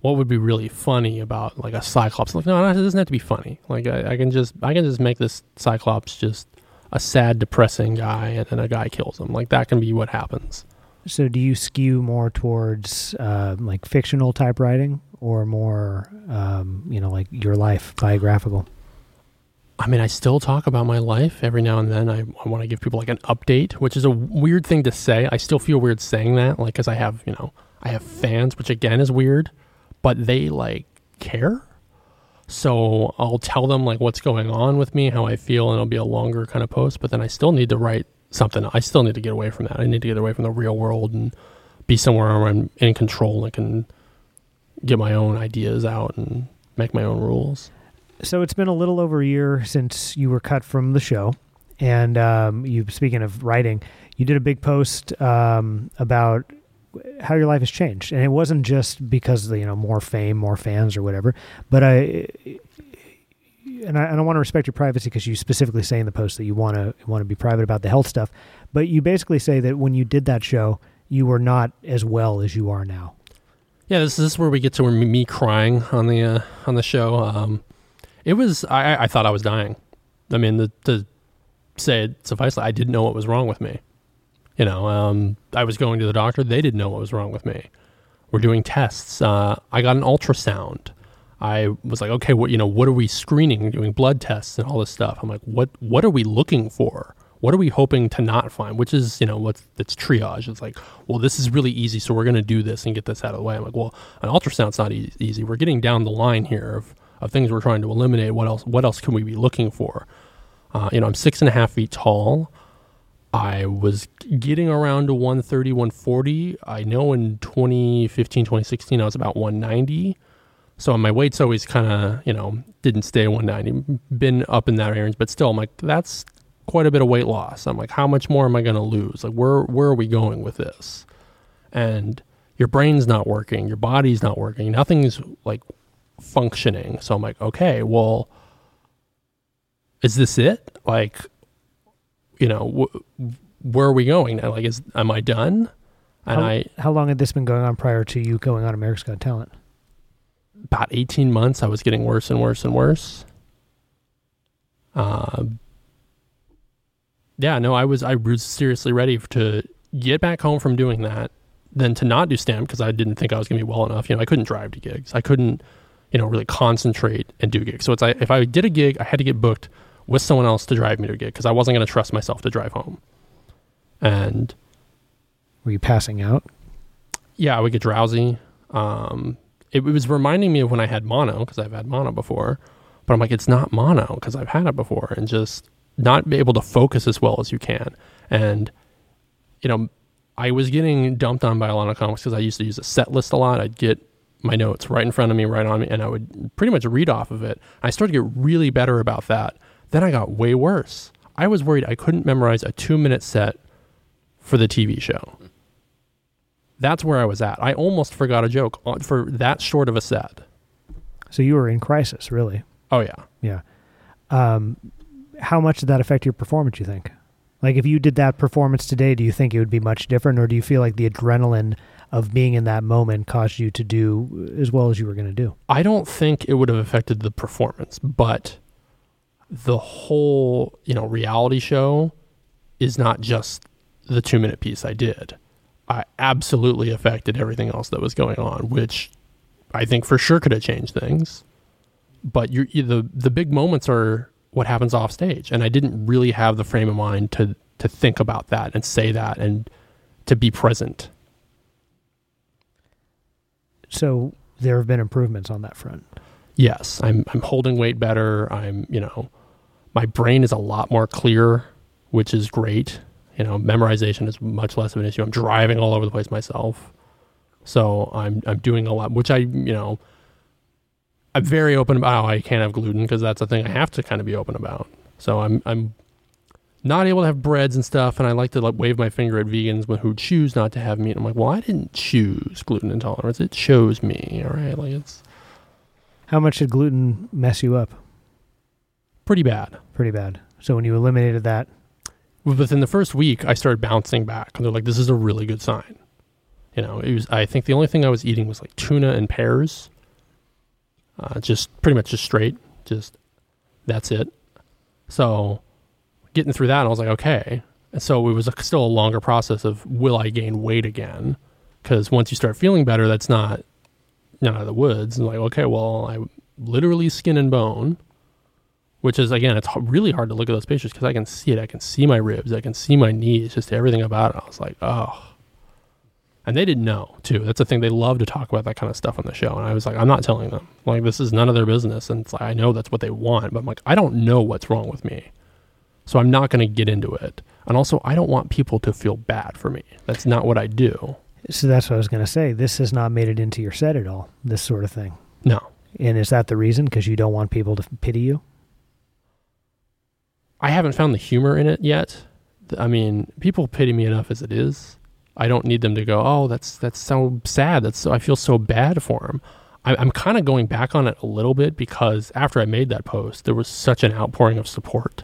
what would be really funny about like a cyclops. Like no, it doesn't have to be funny. Like I, I can just I can just make this cyclops just a sad, depressing guy, and then a guy kills him. Like that can be what happens. So, do you skew more towards uh, like fictional type writing, or more, um, you know, like your life biographical? I mean, I still talk about my life every now and then. I, I want to give people like an update, which is a weird thing to say. I still feel weird saying that, like, because I have, you know, I have fans, which again is weird, but they like care. So I'll tell them like what's going on with me, how I feel, and it'll be a longer kind of post. But then I still need to write something. I still need to get away from that. I need to get away from the real world and be somewhere where I'm in control and can get my own ideas out and make my own rules. So it's been a little over a year since you were cut from the show, and um, you. Speaking of writing, you did a big post um, about how your life has changed, and it wasn't just because of, you know more fame, more fans, or whatever. But I, and I, and I want to respect your privacy because you specifically say in the post that you want to want to be private about the health stuff. But you basically say that when you did that show, you were not as well as you are now. Yeah, this, this is where we get to me, crying on the uh, on the show. Um, it was I, I thought I was dying. I mean, the, to say it suffice, I didn't know what was wrong with me. You know, um, I was going to the doctor; they didn't know what was wrong with me. We're doing tests. Uh, I got an ultrasound. I was like, okay, what you know, what are we screening? Doing blood tests and all this stuff. I'm like, what what are we looking for? What are we hoping to not find? Which is, you know, what's that's triage. It's like, well, this is really easy, so we're going to do this and get this out of the way. I'm like, well, an ultrasound's not e- easy. We're getting down the line here of, of things we're trying to eliminate. What else? What else can we be looking for? Uh, you know, I'm six and a half feet tall. I was getting around to 130, 140. I know in 2015, 2016, I was about 190. So my weight's always kind of, you know, didn't stay 190, been up in that range, but still, I'm like, that's quite a bit of weight loss. I'm like, how much more am I going to lose? Like, where where are we going with this? And your brain's not working, your body's not working, nothing's like functioning. So I'm like, okay, well, is this it? Like, you know, wh- where are we going now? Like, is am I done? And how, I how long had this been going on prior to you going on America's Got Talent? about 18 months, I was getting worse and worse and worse. Uh, yeah, no, I was I was seriously ready to get back home from doing that, than to not do stand because I didn't think I was going to be well enough. You know, I couldn't drive to gigs. I couldn't, you know, really concentrate and do gigs. So it's like if I did a gig, I had to get booked with someone else to drive me to a gig because I wasn't going to trust myself to drive home. And Were you passing out? yeah, I would get drowsy. Um, it, it was reminding me of when I had mono because I've had mono before, but I'm like, it's not mono because I've had it before, and just not be able to focus as well as you can. And you know, I was getting dumped on by a lot of comics because I used to use a set list a lot. I'd get my notes right in front of me, right on me, and I would pretty much read off of it. I started to get really better about that. Then I got way worse. I was worried I couldn't memorize a two minute set for the TV show that's where I was at. I almost forgot a joke on, for that short of a set. So you were in crisis, really. Oh yeah. Yeah. Um, how much did that affect your performance? You think? Like, if you did that performance today, do you think it would be much different, or do you feel like the adrenaline of being in that moment caused you to do as well as you were going to do? I don't think it would have affected the performance, but the whole, you know, reality show is not just the 2-minute piece I did. I absolutely affected everything else that was going on, which I think for sure could have changed things. But you the the big moments are what happens off stage, and I didn't really have the frame of mind to to think about that and say that and to be present. So there have been improvements on that front. Yes, I'm I'm holding weight better. I'm, you know, my brain is a lot more clear, which is great. You know, memorization is much less of an issue. I'm driving all over the place myself. So I'm I'm doing a lot, which I, you know, I'm very open about how I can't have gluten because that's a thing I have to kind of be open about. So I'm I'm not able to have breads and stuff, and I like to like wave my finger at vegans who choose not to have meat. I'm like, well, I didn't choose gluten intolerance; it chose me. All right, like it's How much did gluten mess you up? Pretty bad. Pretty bad. So when you eliminated that, within the first week, I started bouncing back. And they're like, this is a really good sign. You know, it was, I think the only thing I was eating was like tuna and pears. Uh, just pretty much just straight. Just that's it. So getting through that, I was like, okay. And so it was a, still a longer process of will I gain weight again? Because once you start feeling better, that's not know, out of the woods. And like, okay, well, I literally skin and bone which is again it's really hard to look at those pictures because i can see it i can see my ribs i can see my knees just everything about it i was like oh and they didn't know too that's the thing they love to talk about that kind of stuff on the show and i was like i'm not telling them like this is none of their business and it's like i know that's what they want but i'm like i don't know what's wrong with me so i'm not going to get into it and also i don't want people to feel bad for me that's not what i do so that's what I was going to say. This has not made it into your set at all. This sort of thing. no And is that the reason? Because you don't want people to pity you? I haven't found the humor in it yet. I mean, people pity me enough as it is. I don't need them to go, "Oh, that's that's so sad. That's so, I feel so bad for him." I, I'm kind of going back on it a little bit because after I made that post, there was such an outpouring of support.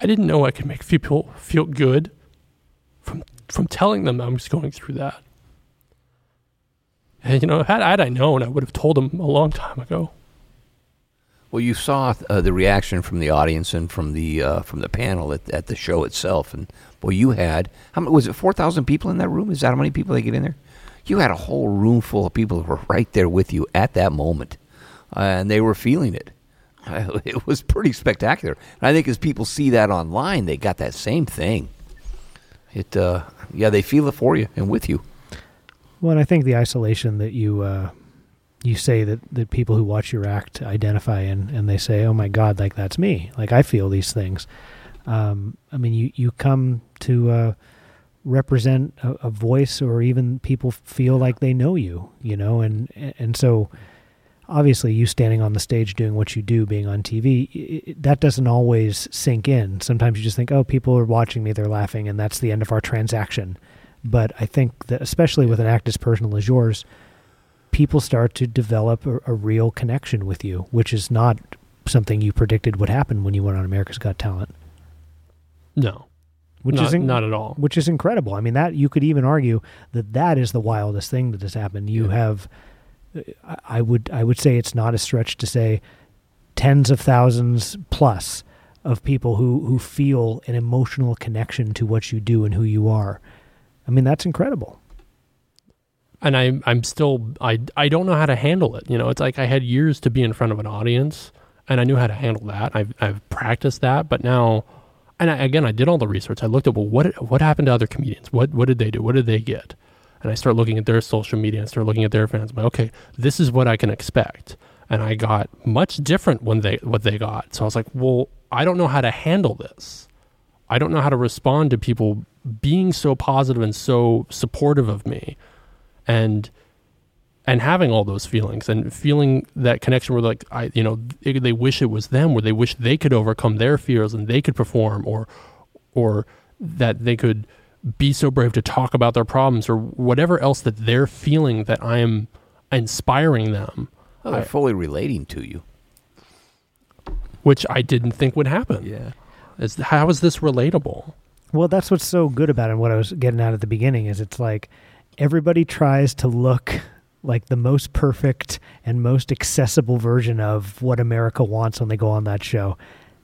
I didn't know I could make people feel good from from telling them I was going through that. And you know, had, had I known, I would have told them a long time ago. Well, you saw uh, the reaction from the audience and from the uh, from the panel at, at the show itself, and well, you had how many was it? Four thousand people in that room. Is that how many people they get in there? You had a whole room full of people who were right there with you at that moment, uh, and they were feeling it. It was pretty spectacular. And I think as people see that online, they got that same thing. It, uh, yeah, they feel it for you and with you. Well, and I think the isolation that you uh, you say that, that people who watch your act identify in, and they say, "Oh my God, like that's me. Like I feel these things." Um, I mean, you you come to uh, represent a, a voice, or even people feel like they know you, you know, and and so obviously you standing on the stage doing what you do, being on TV, i- i- that doesn't always sink in. Sometimes you just think, oh, people are watching me, they're laughing, and that's the end of our transaction. But I think that, especially with an act as personal as yours, people start to develop a, a real connection with you, which is not something you predicted would happen when you went on America's Got Talent. No, Which not, is in- not at all. which is incredible. I mean, that you could even argue that that is the wildest thing that has happened. You Yeah. have, uh, I- I would, I would say it's not a stretch to say, tens of thousands plus of people who who feel an emotional connection to what you do and who you are. I mean, that's incredible. and I I'm still I I don't know how to handle it. You know, it's like I had years to be in front of an audience, and I knew how to handle that. I've I've practiced that, but now, and I, again, I did all the research. I looked at well, what what happened to other comedians? What what did they do? What did they get? And I start looking at their social media and start looking at their fans. I'm like, okay, this is what I can expect. And I got much different when they what they got. So I was like, well, I don't know how to handle this. I don't know how to respond to people being so positive and so supportive of me and and having all those feelings and feeling that connection where like I you know they, they wish it was them where they wish they could overcome their fears and they could perform or or that they could be so brave to talk about their problems or whatever else that they're feeling that I am inspiring them Oh, they're I- fully relating to you. which I didn't think would happen Yeah. is how is this relatable Well, that's what's so good about it. And what I was getting at at the beginning is it's like everybody tries to look like the most perfect and most accessible version of what America wants when they go on that show.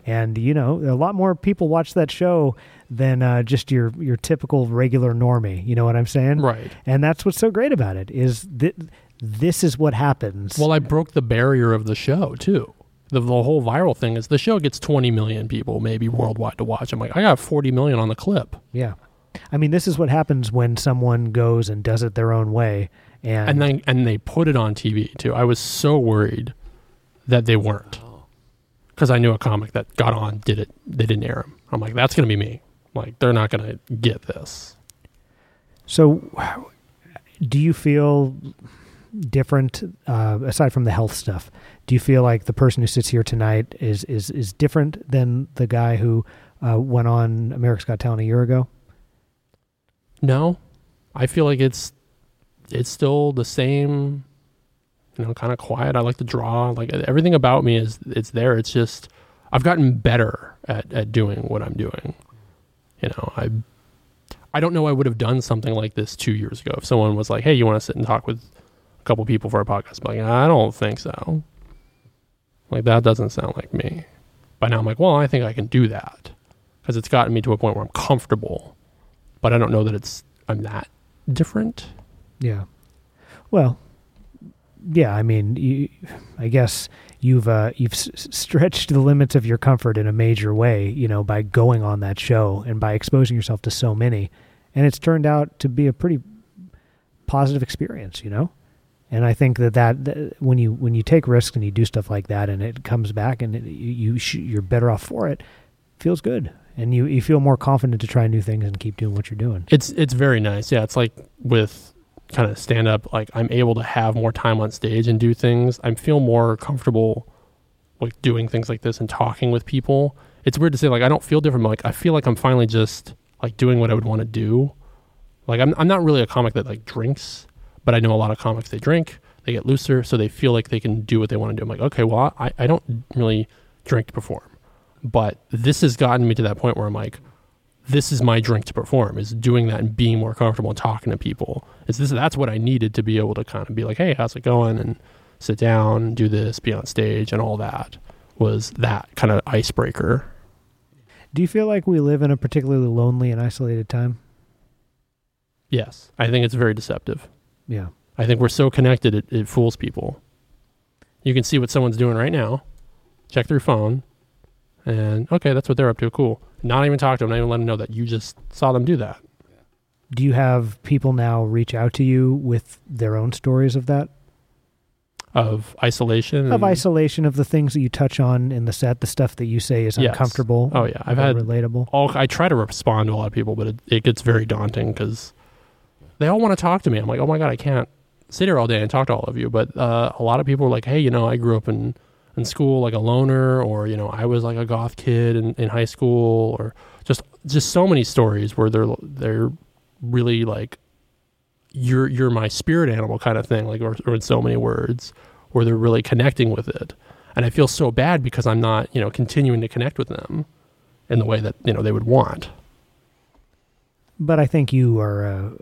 And you know, a lot more people watch that show than uh, just your your typical regular normie. You know what I'm saying? right And that's what's so great about it is that this is what happens. Well, I broke the barrier of the show too. The, the whole viral thing is the show gets 20 million people maybe worldwide to watch. I'm like, I got 40 million on the clip, yeah. I mean, this is what happens when someone goes and does it their own way. And, and then and they put it on TV too. I was so worried that they weren't because I knew a comic that got on did it. They didn't air him. I'm like, that's gonna be me. Like they're not gonna get this. So, do you feel different uh, aside from the health stuff? Do you feel like the person who sits here tonight is is is different than the guy who uh, went on America's Got Talent a year ago? No, I feel like it's it's still the same. You know, kind of quiet. I like to draw. Like everything about me is it's there. It's just I've gotten better at at doing what I'm doing. You know, I I don't know I would have done something like this two years ago if someone was like, "Hey, you want to sit and talk with couple people for a podcast?" I'm like, I don't think so. Like that doesn't sound like me. By now, I'm like, well, I think I can do that because it's gotten me to a point where I'm comfortable but I don't know that it's I'm that different. Yeah. Well, yeah. I mean, you, I guess you've uh, you've s- stretched the limits of your comfort in a major way, you know, by going on that show and by exposing yourself to so many, and it's turned out to be a pretty positive experience, you know. And I think that that, that when you when you take risks and you do stuff like that, and it comes back and it, you, you you're better off for it, feels good, and you you feel more confident to try new things and keep doing what you're doing. It's it's very nice. Yeah, it's like with kind of stand up like I'm able to have more time on stage and do things. I feel more comfortable like doing things like this and talking with people. It's weird to say like I don't feel different, but like I feel like I'm finally just like doing what I would want to do. Like I'm I'm not really a comic that like drinks, but I know a lot of comics they drink, they get looser, so they feel like they can do what they want to do. I'm like, okay, well I, I don't really drink to perform. But this has gotten me to that point where I'm like, this is my drink to perform is doing that and being more comfortable and talking to people is this that's what i needed to be able to kind of be like hey how's it going and sit down do this be on stage and all that was that kind of icebreaker Do you feel like we live in a particularly lonely and isolated time? yes i think it's very deceptive Yeah. i think we're so connected it, it fools people you can see what someone's doing right now check their phone and okay that's what they're up to cool not even talk to them not even let them know that you just saw them do that Do you have people now reach out to you with their own stories of that? of isolation Of isolation of the things that you touch on in the set, the stuff that you say is Yes. uncomfortable. oh yeah i've had relatable. all I try to respond to a lot of people, but it, it gets very daunting because they all want to talk to me. I'm like, oh my god, I can't sit here all day and talk to all of you, but uh, a lot of people are like, hey, you know, I grew up in in school like a loner, or you know, I was like a goth kid in, in high school, or just just so many stories where they're they're really like you're you're my spirit animal kind of thing, like or, or in so many words, where they're really connecting with it, and I feel so bad because I'm not you know continuing to connect with them in the way that you know they would want. But I think you are a,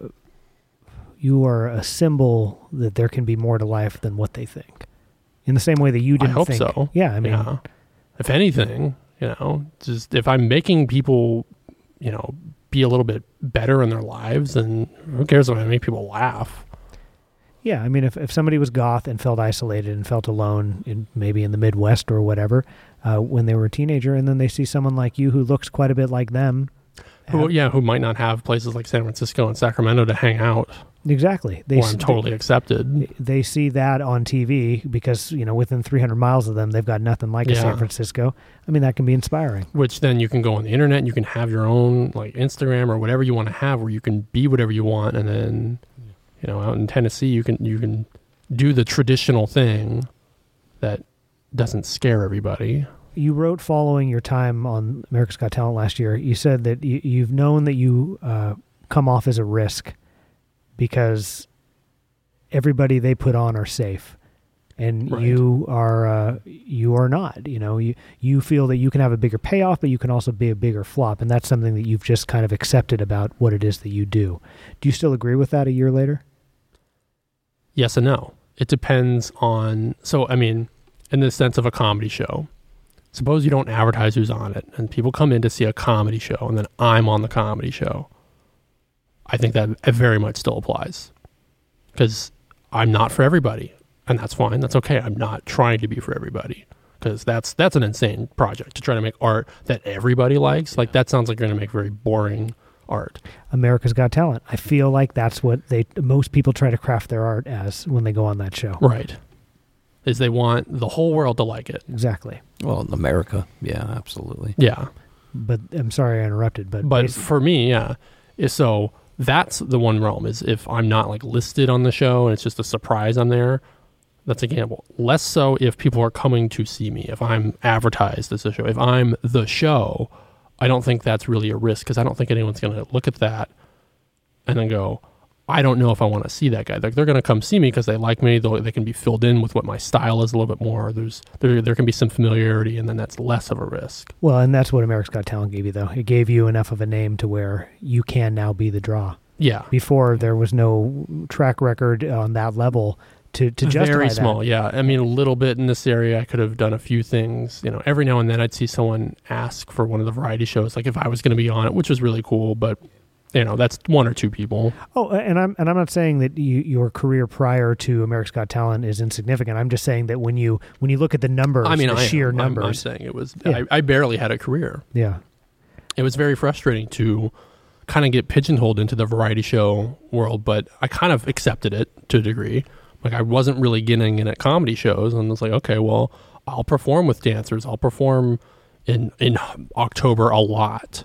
you are a symbol that there can be more to life than what they think. In the same way that you didn't I hope think. so. Yeah, I mean, yeah. If anything, you know, just if I'm making people, you know, be a little bit better in their lives, then who cares if I make people laugh? Yeah, I mean, if, if somebody was goth and felt isolated and felt alone, in maybe in the Midwest or whatever, uh, when they were a teenager, and then they see someone like you who looks quite a bit like them. Who, yeah, who might not have places like San Francisco and Sacramento to hang out, exactly. They or I'm totally accepted. They see that on TV because you know within 300 miles of them, they've got nothing like a San Francisco. I mean, that can be inspiring. Which then you can go on the internet and you can have your own like Instagram or whatever you want to have, where you can be whatever you want, and then you know out in Tennessee you can you can do the traditional thing that doesn't scare everybody. You wrote following your time on America's Got Talent last year. You said that you, you've known that you uh, come off as a risk because everybody they put on are safe, and Right. you are uh, you are not. You know, you you feel that you can have a bigger payoff, but you can also be a bigger flop, and that's something that you've just kind of accepted about what it is that you do. Do you still agree with that a year later? Yes and no. It depends on. So, I mean, in the sense of a comedy show, suppose you don't advertise who's on it, and people come in to see a comedy show, and then I'm on the comedy show. I think that very much still applies because I'm not for everybody, and that's fine. That's okay. I'm not trying to be for everybody because that's that's an insane project to try to make art that everybody likes. Like that sounds like you're going to make very boring art. America's Got Talent. I feel like that's what they most people try to craft their art as when they go on that show. Right. Is they want the whole world to like it. Exactly. Well, in America, yeah, absolutely. Yeah. But I'm sorry I interrupted. But But for me, yeah. is- So that's the one realm is if I'm not like listed on the show and it's just a surprise I'm there. That's a gamble. Less so if people are coming to see me. If I'm advertised as a show, if I'm the show, I don't think that's really a risk because I don't think anyone's going to look at that and then go, I don't know if I want to see that guy. Like they're going to come see me because they like me. They'll, they can be filled in with what my style is a little bit more. There's there there can be some familiarity, and then that's less of a risk. well, and that's what America's Got Talent gave you, though. It gave you enough of a name to where you can now be the draw. Yeah, Before there was no track record on that level to to justify very that. small. Yeah, I mean a little bit in this area. I could have done a few things. You know, every now and then I'd see someone ask for one of the variety shows, like if I was going to be on it, which was really cool. But you know, that's one or two people. Oh, and I'm and I'm not saying that you, your career prior to America's Got Talent is insignificant. I'm just saying that when you when you look at the numbers, I mean, the I sheer am. I'm- I'm, saying it was. Yeah. I, I barely had a career. yeah, It was very frustrating to kind of get pigeonholed into the variety show world, but I kind of accepted it to a degree. Like I wasn't really getting in at comedy shows, and it's like, okay, well, I'll perform with dancers. I'll perform in in October a lot.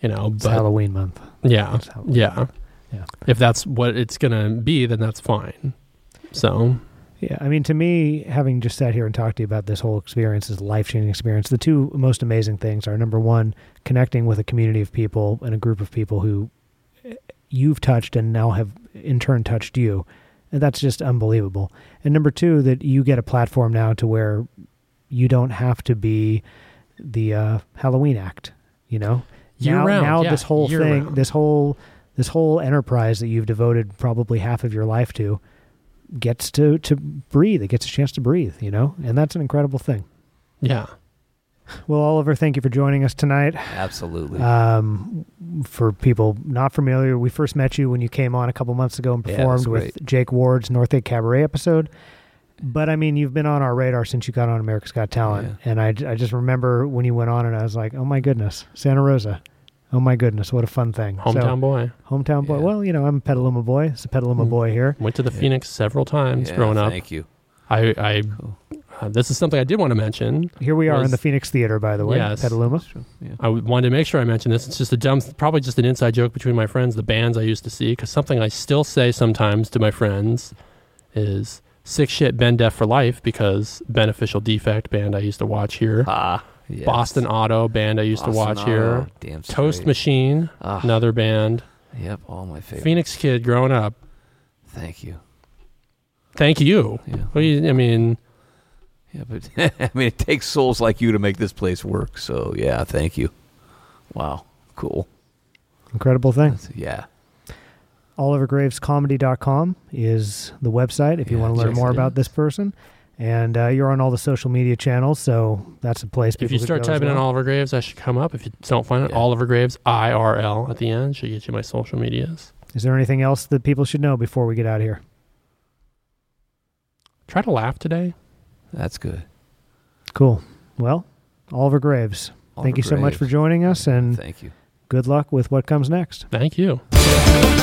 You know, it's but Halloween month. yeah, Halloween. yeah, Yeah. If that's what it's gonna be, then that's fine. So Yeah, I mean, to me, having just sat here and talked to you about this whole experience, this life changing experience, the two most amazing things are number one, connecting with a community of people and a group of people who eh, you've touched and now have in turn touched you. And that's just unbelievable. And number two, that you get a platform now to where you don't have to be the uh, Halloween act, you know? Year now, round, now yeah, this whole thing, round. this whole this whole enterprise that you've devoted probably half of your life to gets to to breathe. It gets a chance to breathe, you know, and that's an incredible thing. yeah, Well, Oliver, thank you for joining us tonight. Absolutely. Um, for people not familiar, we first met you when you came on a couple months ago and performed was with Jake Ward's North Egg Cabaret episode. But I mean, you've been on our radar since you got on America's Got Talent, and I, I just remember when you went on, and I was like, oh my goodness, Santa Rosa, oh my goodness, what a fun thing. So- hometown boy. hometown boy. Yeah. Well, you know, I'm a Petaluma boy. It's a Petaluma Mm. boy here. Went to the Yeah. Phoenix several times Yeah, growing up. Thank you. I I Cool. Uh, this is something I did want to mention. Here we are in the Phoenix Theater, by the way, Yes. Petaluma. Yeah. I wanted to make sure I mentioned this. It's just a dumb, probably just an inside joke between my friends, the bands I used to see, because something I still say sometimes to my friends is sick shit, Ben Def for life, because Beneficial Defect band I used to watch here, Ah, yes. Boston Auto band I used to Boston watch here, Auto, Damn Toast. Machine, Ah, another band, Yep, all my favorite. Phoenix Kid growing up. Thank you. Thank you. Yeah. Well, you- I mean, Yeah, but I mean, it takes souls like you to make this place work. So yeah, thank you. Wow, cool. Incredible thing. That's- yeah, OliverGravesComedy.com is the website if you Yeah, want to learn yes, more about this person. And uh, you're on all the social media channels, so that's a place. if you start go as typing in. Oliver Graves, I should come up. If you don't find it, Yeah. Oliver Graves, I R L at the end, should get you my social medias. Is there anything else that people should know before we get out of here? Try to laugh today. that's good. Cool. Well, Oliver Graves, thank Oliver you so much for joining us, and Thank you. good luck with what comes next. Thank you. Thank